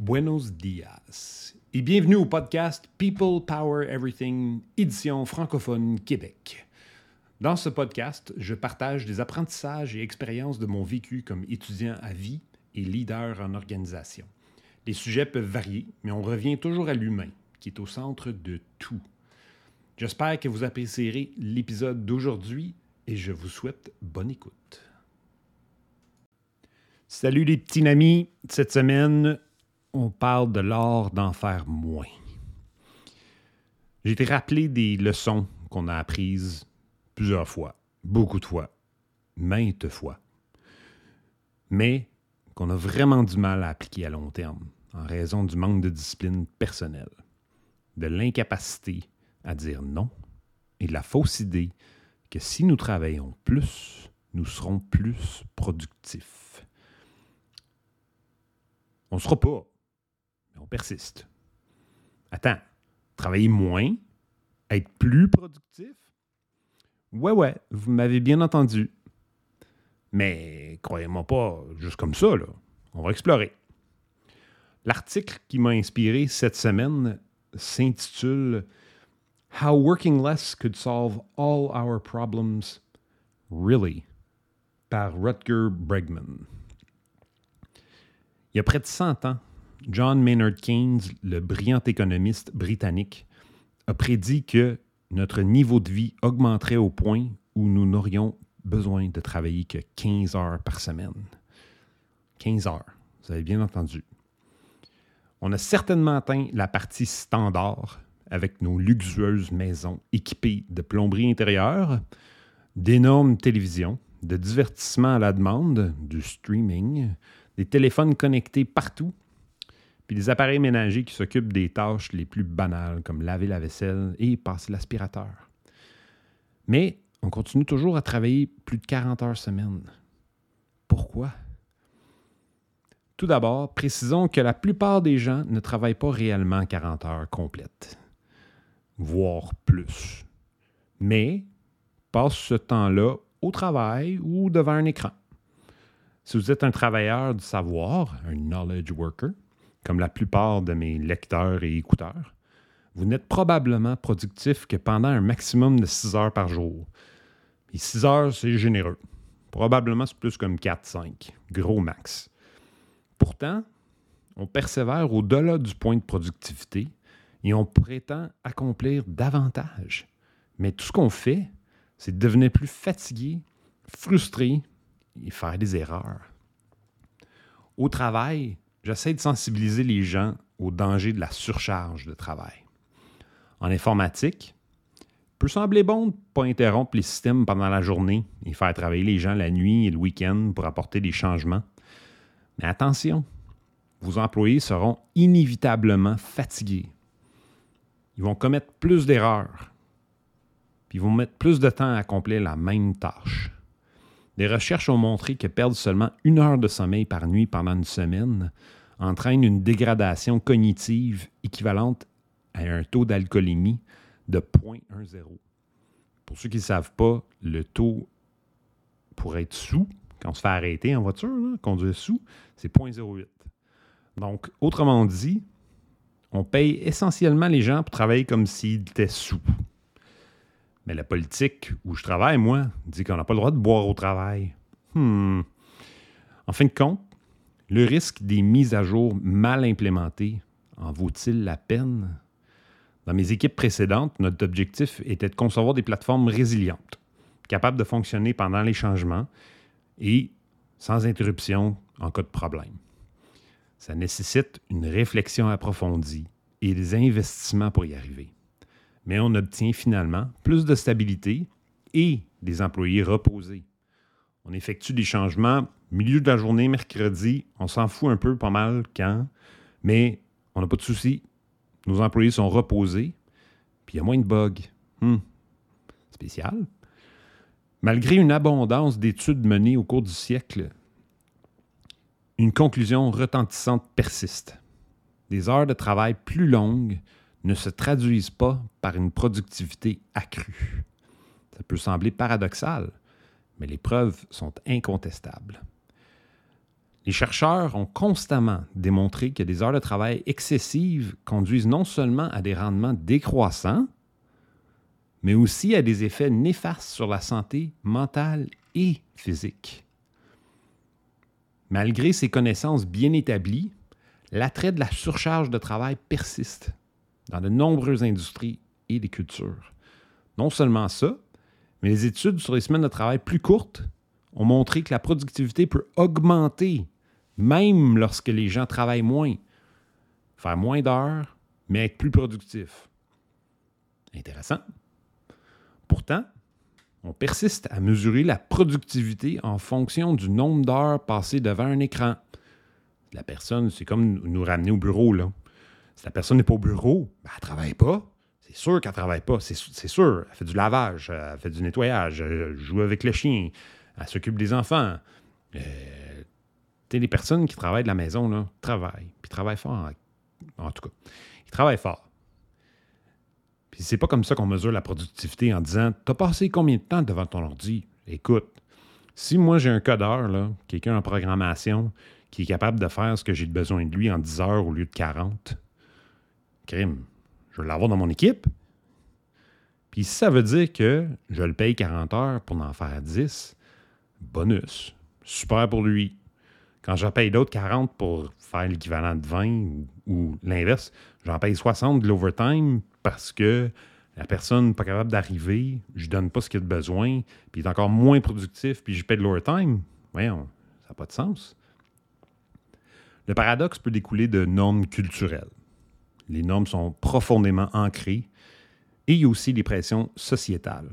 Buenos dias et bienvenue au podcast People Power Everything, édition francophone Québec. Dans ce podcast, je partage des apprentissages et expériences de mon vécu comme étudiant à vie et leader en organisation. Les sujets peuvent varier, mais on revient toujours à l'humain, qui est au centre de tout. J'espère que vous apprécierez l'épisode d'aujourd'hui et je vous souhaite bonne écoute. Salut les petits amis, cette semaine, on parle de l'art d'en faire moins. J'ai été rappelé des leçons qu'on a apprises plusieurs fois, beaucoup de fois, maintes fois, mais qu'on a vraiment du mal à appliquer à long terme en raison du manque de discipline personnelle, de l'incapacité à dire non et de la fausse idée que si nous travaillons plus, nous serons plus productifs. On ne sera pas on persiste. Attends, travailler moins, être plus productif? Ouais, ouais, vous m'avez bien entendu. Mais croyez-moi pas juste comme ça, là. On va explorer. L'article qui m'a inspiré cette semaine s'intitule How Working Less Could Solve All Our Problems Really par Rutger Bregman. Il y a près de 100 ans, John Maynard Keynes, le brillant économiste britannique, a prédit que notre niveau de vie augmenterait au point où nous n'aurions besoin de travailler que 15 heures par semaine. 15 heures, vous avez bien entendu. On a certainement atteint la partie standard avec nos luxueuses maisons équipées de plomberie intérieure, d'énormes télévisions, de divertissements à la demande, du streaming, des téléphones connectés partout puis des appareils ménagers qui s'occupent des tâches les plus banales, comme laver la vaisselle et passer l'aspirateur. Mais on continue toujours à travailler plus de 40 heures semaine. Pourquoi? Tout d'abord, précisons que la plupart des gens ne travaillent pas réellement 40 heures complètes, voire plus, mais passent ce temps-là au travail ou devant un écran. Si vous êtes un travailleur du savoir, un knowledge worker, comme la plupart de mes lecteurs et écouteurs, vous n'êtes probablement productif que pendant un maximum de 6 heures par jour. Et 6 heures, c'est généreux. Probablement, c'est plus comme 4-5, gros max. Pourtant, on persévère au-delà du point de productivité et on prétend accomplir davantage. Mais tout ce qu'on fait, c'est devenir plus fatigué, frustré et faire des erreurs. Au travail, j'essaie de sensibiliser les gens au danger de la surcharge de travail. En informatique, il peut sembler bon de ne pas interrompre les systèmes pendant la journée et faire travailler les gens la nuit et le week-end pour apporter des changements. Mais attention, vos employés seront inévitablement fatigués. Ils vont commettre plus d'erreurs, puis ils vont mettre plus de temps à accomplir la même tâche. Des recherches ont montré que perdre seulement une heure de sommeil par nuit pendant une semaine entraîne une dégradation cognitive équivalente à un taux d'alcoolémie de 0.10. Pour ceux qui ne savent pas, le taux pour être sous, quand on se fait arrêter en voiture, conduire sous, c'est 0.08. Donc, autrement dit, on paye essentiellement les gens pour travailler comme s'ils étaient sous. Mais la politique où je travaille, moi, dit qu'on n'a pas le droit de boire au travail. Hmm. En fin de compte, le risque des mises à jour mal implémentées en vaut-il la peine? Dans mes équipes précédentes, notre objectif était de concevoir des plateformes résilientes, capables de fonctionner pendant les changements et sans interruption en cas de problème. Ça nécessite une réflexion approfondie et des investissements pour y arriver mais on obtient finalement plus de stabilité et des employés reposés. On effectue des changements milieu de la journée, mercredi, on s'en fout un peu pas mal quand, mais on n'a pas de souci. Nos employés sont reposés, puis il y a moins de bugs. Hmm. Spécial. Malgré une abondance d'études menées au cours du siècle, une conclusion retentissante persiste. Des heures de travail plus longues ne se traduisent pas par une productivité accrue. Ça peut sembler paradoxal, mais les preuves sont incontestables. Les chercheurs ont constamment démontré que des heures de travail excessives conduisent non seulement à des rendements décroissants, mais aussi à des effets néfastes sur la santé mentale et physique. Malgré ces connaissances bien établies, l'attrait de la surcharge de travail persiste dans de nombreuses industries et des cultures. Non seulement ça, mais les études sur les semaines de travail plus courtes ont montré que la productivité peut augmenter, même lorsque les gens travaillent moins. Faire moins d'heures, mais être plus productif. Intéressant. Pourtant, on persiste à mesurer la productivité en fonction du nombre d'heures passées devant un écran. La personne, c'est comme nous ramener au bureau. Là. Si la personne n'est pas au bureau, ben, elle ne travaille pas. C'est sûr qu'elle ne travaille pas. C'est sûr. Elle fait du lavage, elle fait du nettoyage, elle joue avec le chien, elle s'occupe des enfants. Euh, les personnes qui travaillent de la maison là, travaillent. Puis travaillent fort. En tout cas, ils travaillent fort. Puis c'est pas comme ça qu'on mesure la productivité en disant T'as passé combien de temps devant ton ordi? Écoute, si moi j'ai un codeur, quelqu'un en programmation, qui est capable de faire ce que j'ai besoin de lui en 10 heures au lieu de 40, je vais l'avoir dans mon équipe. Puis si ça veut dire que je le paye 40 heures pour en faire 10, bonus. Super pour lui. Quand je paye d'autres 40 pour faire l'équivalent de 20 ou, l'inverse, j'en paye 60 de l'overtime parce que la personne n'est pas capable d'arriver, je ne donne pas ce qu'il a besoin, puis il est encore moins productif, puis je paie de l'overtime. Voyons, ça n'a pas de sens. Le paradoxe peut découler de normes culturelles. Les normes sont profondément ancrées et il y a aussi des pressions sociétales.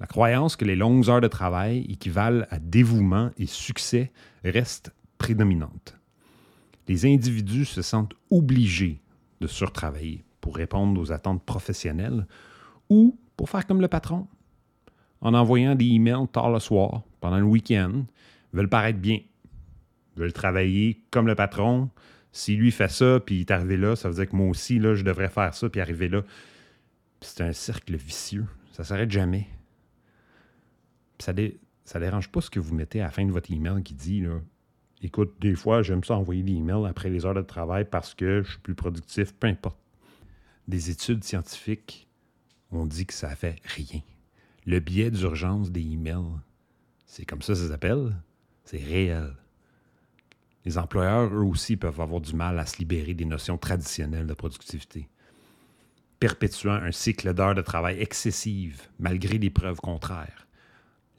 La croyance que les longues heures de travail équivalent à dévouement et succès reste prédominante. Les individus se sentent obligés de surtravailler pour répondre aux attentes professionnelles ou pour faire comme le patron. En envoyant des emails tard le soir, pendant le week-end, veulent paraître bien, veulent travailler comme le patron. Si lui fait ça, puis il est arrivé là, ça veut dire que moi aussi, là, je devrais faire ça, puis arriver là. C'est un cercle vicieux. Ça s'arrête jamais. ça ne ça dérange pas ce que vous mettez à la fin de votre email qui dit Écoute, des fois, j'aime ça envoyer des emails après les heures de travail parce que je suis plus productif, peu importe des études scientifiques ont dit que ça fait rien. Le biais d'urgence des emails, c'est comme ça que ça s'appelle, c'est réel. Les employeurs, eux aussi, peuvent avoir du mal à se libérer des notions traditionnelles de productivité, perpétuant un cycle d'heures de travail excessives malgré les preuves contraires.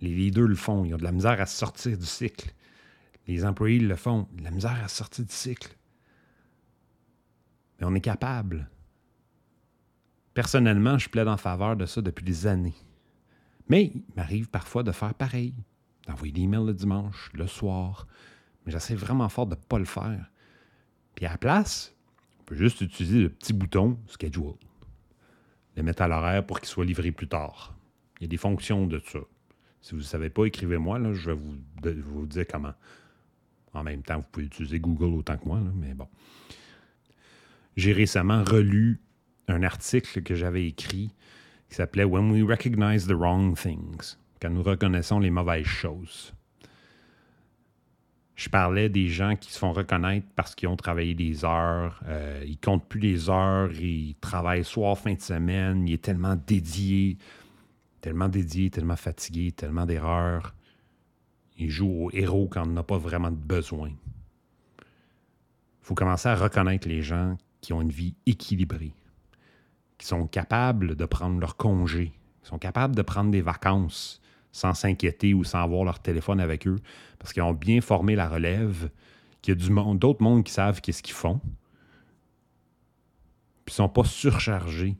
Les leaders le font, ils ont de la misère à sortir du cycle. Les employés le font, de la misère à sortir du cycle. Mais on est capable Personnellement, je plaide en faveur de ça depuis des années. Mais il m'arrive parfois de faire pareil, d'envoyer des emails le dimanche, le soir, mais j'essaie vraiment fort de ne pas le faire. Puis à la place, on peut juste utiliser le petit bouton Schedule, le mettre à l'horaire pour qu'il soit livré plus tard. Il y a des fonctions de ça. Si vous ne savez pas, écrivez-moi, je vais vous, vous, dire comment. En même temps, vous pouvez utiliser Google autant que moi, mais bon. J'ai récemment relu un article que j'avais écrit qui s'appelait When We Recognize the Wrong Things, quand nous reconnaissons les mauvaises choses. Je parlais des gens qui se font reconnaître parce qu'ils ont travaillé des heures, euh, ils comptent plus les heures, ils travaillent soir, fin de semaine, il est tellement dédié, tellement dédié, tellement fatigué, tellement d'erreurs. Il joue au héros quand on n'a pas vraiment de besoin. Il faut commencer à reconnaître les gens qui ont une vie équilibrée qui sont capables de prendre leur congé, qui sont capables de prendre des vacances sans s'inquiéter ou sans avoir leur téléphone avec eux, parce qu'ils ont bien formé la relève, qu'il y a d'autres mondes qui savent qu'est-ce qu'ils font, puis ils ne sont pas surchargés.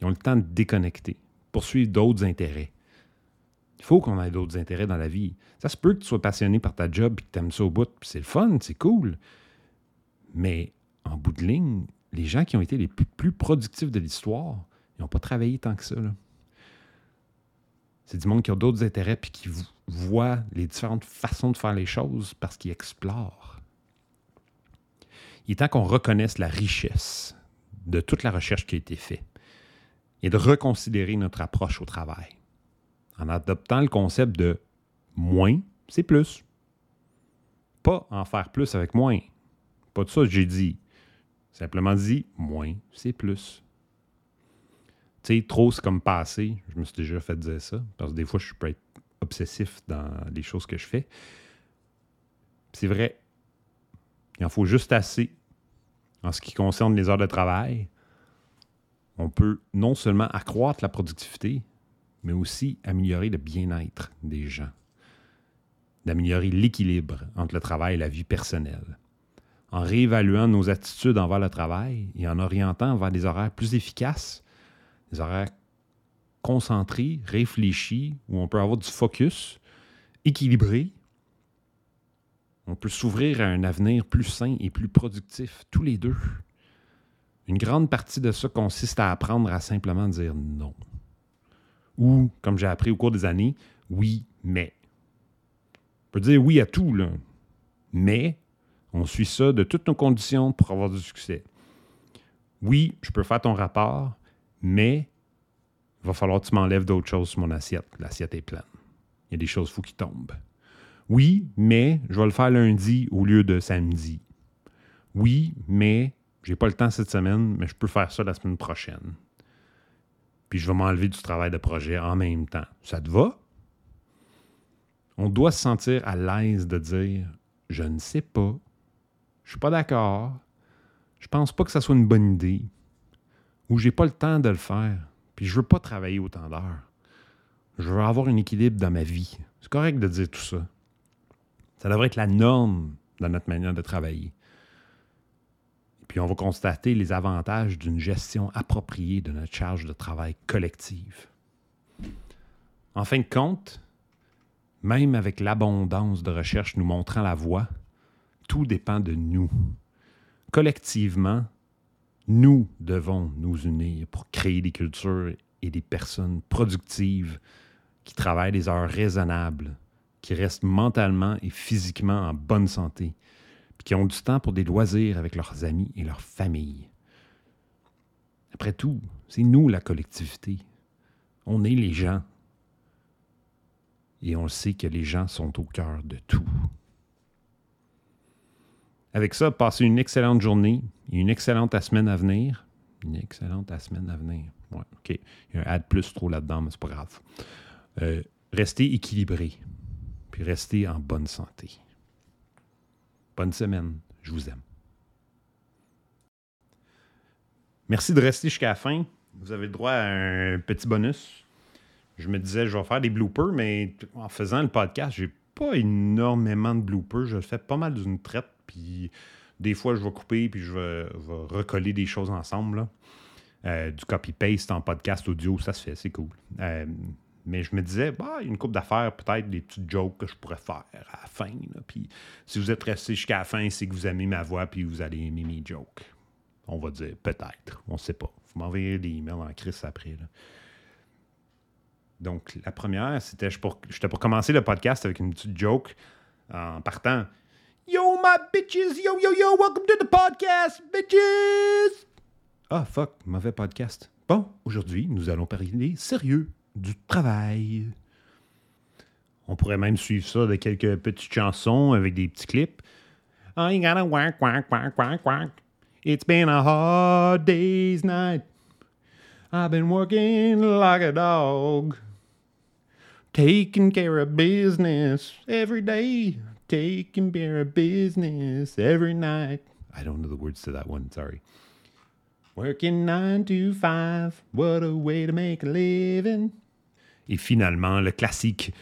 Ils ont le temps de déconnecter, poursuivre d'autres intérêts. Il faut qu'on ait d'autres intérêts dans la vie. Ça se peut que tu sois passionné par ta job et que tu aimes ça au bout, puis c'est le fun, c'est cool. Mais en bout de ligne, les gens qui ont été les plus productifs de l'histoire, ils n'ont pas travaillé tant que ça. C'est du monde qui a d'autres intérêts puis qui voit les différentes façons de faire les choses parce qu'ils explorent. Il est temps qu'on reconnaisse la richesse de toute la recherche qui a été faite et de reconsidérer notre approche au travail en adoptant le concept de moins, c'est plus. Pas en faire plus avec moins. Pas de ça que j'ai dit. Simplement dit, moins, c'est plus. Tu trop, c'est comme passer. Je me suis déjà fait dire ça. Parce que des fois, je peux être obsessif dans les choses que je fais. C'est vrai. Il en faut juste assez. En ce qui concerne les heures de travail, on peut non seulement accroître la productivité, mais aussi améliorer le bien-être des gens, d'améliorer l'équilibre entre le travail et la vie personnelle, en réévaluant nos attitudes envers le travail et en orientant vers des horaires plus efficaces, des horaires concentrés, réfléchis, où on peut avoir du focus, équilibré. On peut s'ouvrir à un avenir plus sain et plus productif, tous les deux. Une grande partie de ça consiste à apprendre à simplement dire non. Ou, comme j'ai appris au cours des années, oui, mais. On peut dire oui à tout, là. Mais, on suit ça de toutes nos conditions pour avoir du succès. Oui, je peux faire ton rapport, mais il va falloir que tu m'enlèves d'autres choses sur mon assiette. L'assiette est pleine. Il y a des choses fous qui tombent. Oui, mais je vais le faire lundi au lieu de samedi. Oui, mais j'ai pas le temps cette semaine, mais je peux faire ça la semaine prochaine. Puis je vais m'enlever du travail de projet en même temps. Ça te va? On doit se sentir à l'aise de dire je ne sais pas, je suis pas d'accord, je pense pas que ça soit une bonne idée, ou j'ai pas le temps de le faire. Puis je veux pas travailler autant d'heures. Je veux avoir un équilibre dans ma vie. C'est correct de dire tout ça. Ça devrait être la norme dans notre manière de travailler. Puis on va constater les avantages d'une gestion appropriée de notre charge de travail collective. En fin de compte, même avec l'abondance de recherche nous montrant la voie, tout dépend de nous. Collectivement, nous devons nous unir pour créer des cultures et des personnes productives qui travaillent des heures raisonnables, qui restent mentalement et physiquement en bonne santé, puis qui ont du temps pour des loisirs avec leurs amis et leurs familles. Après tout, c'est nous la collectivité. On est les gens. Et on sait que les gens sont au cœur de tout. Avec ça, passez une excellente journée et une excellente semaine à venir. Une excellente semaine à venir. OK. Il y a un ad plus trop là-dedans, mais c'est pas grave. Euh, restez équilibré. Puis restez en bonne santé. Bonne semaine. Je vous aime. Merci de rester jusqu'à la fin. Vous avez le droit à un petit bonus. Je me disais, je vais faire des bloopers, mais en faisant le podcast, j'ai pas énormément de bloopers. Je fais pas mal d'une traite puis des fois, je vais couper, puis je vais, recoller des choses ensemble. Euh, du copy-paste en podcast audio, ça se fait, c'est cool. Euh, mais je me disais, bah, une coupe d'affaires, peut-être des petites jokes que je pourrais faire à la fin. Puis si vous êtes resté jusqu'à la fin, c'est que vous aimez ma voix, puis vous allez aimer mes jokes. On va dire peut-être, on ne sait pas. Vous m'enverrez des emails en crise après. Donc, la première, c'était pour, j'étais pour commencer le podcast avec une petite joke en partant. My bitches! Yo, yo, yo! Welcome to the podcast, bitches! Ah, fuck, mauvais podcast. Bon, aujourd'hui, nous allons parler sérieux du travail. On pourrait même suivre ça de quelques petites chansons avec des petits clips. I gotta quack, quack, quack, quack, quack. It's been a hard day's night. I've been working like a dog. Taking care of business every day taking care of business every night. I don't know the words to that one, sorry. Working nine to five, what a way to make a living. Et finalement, le classique.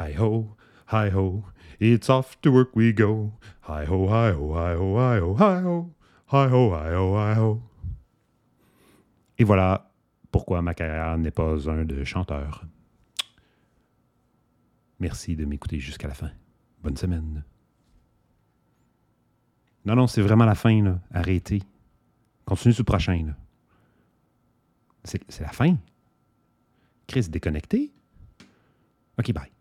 Hi ho, hi ho, it's off to work we go. Hi ho, hi ho, hi ho, hi ho, hi ho, hi ho, hi ho, hi ho. Et voilà pourquoi ma carrière n'est pas un de chanteur. Merci de m'écouter jusqu'à la fin. Bonne semaine. Non, non, c'est vraiment la fin. Là. Arrêtez. Continuez sur le prochain. C'est la fin. Chris, déconnecté? OK, bye.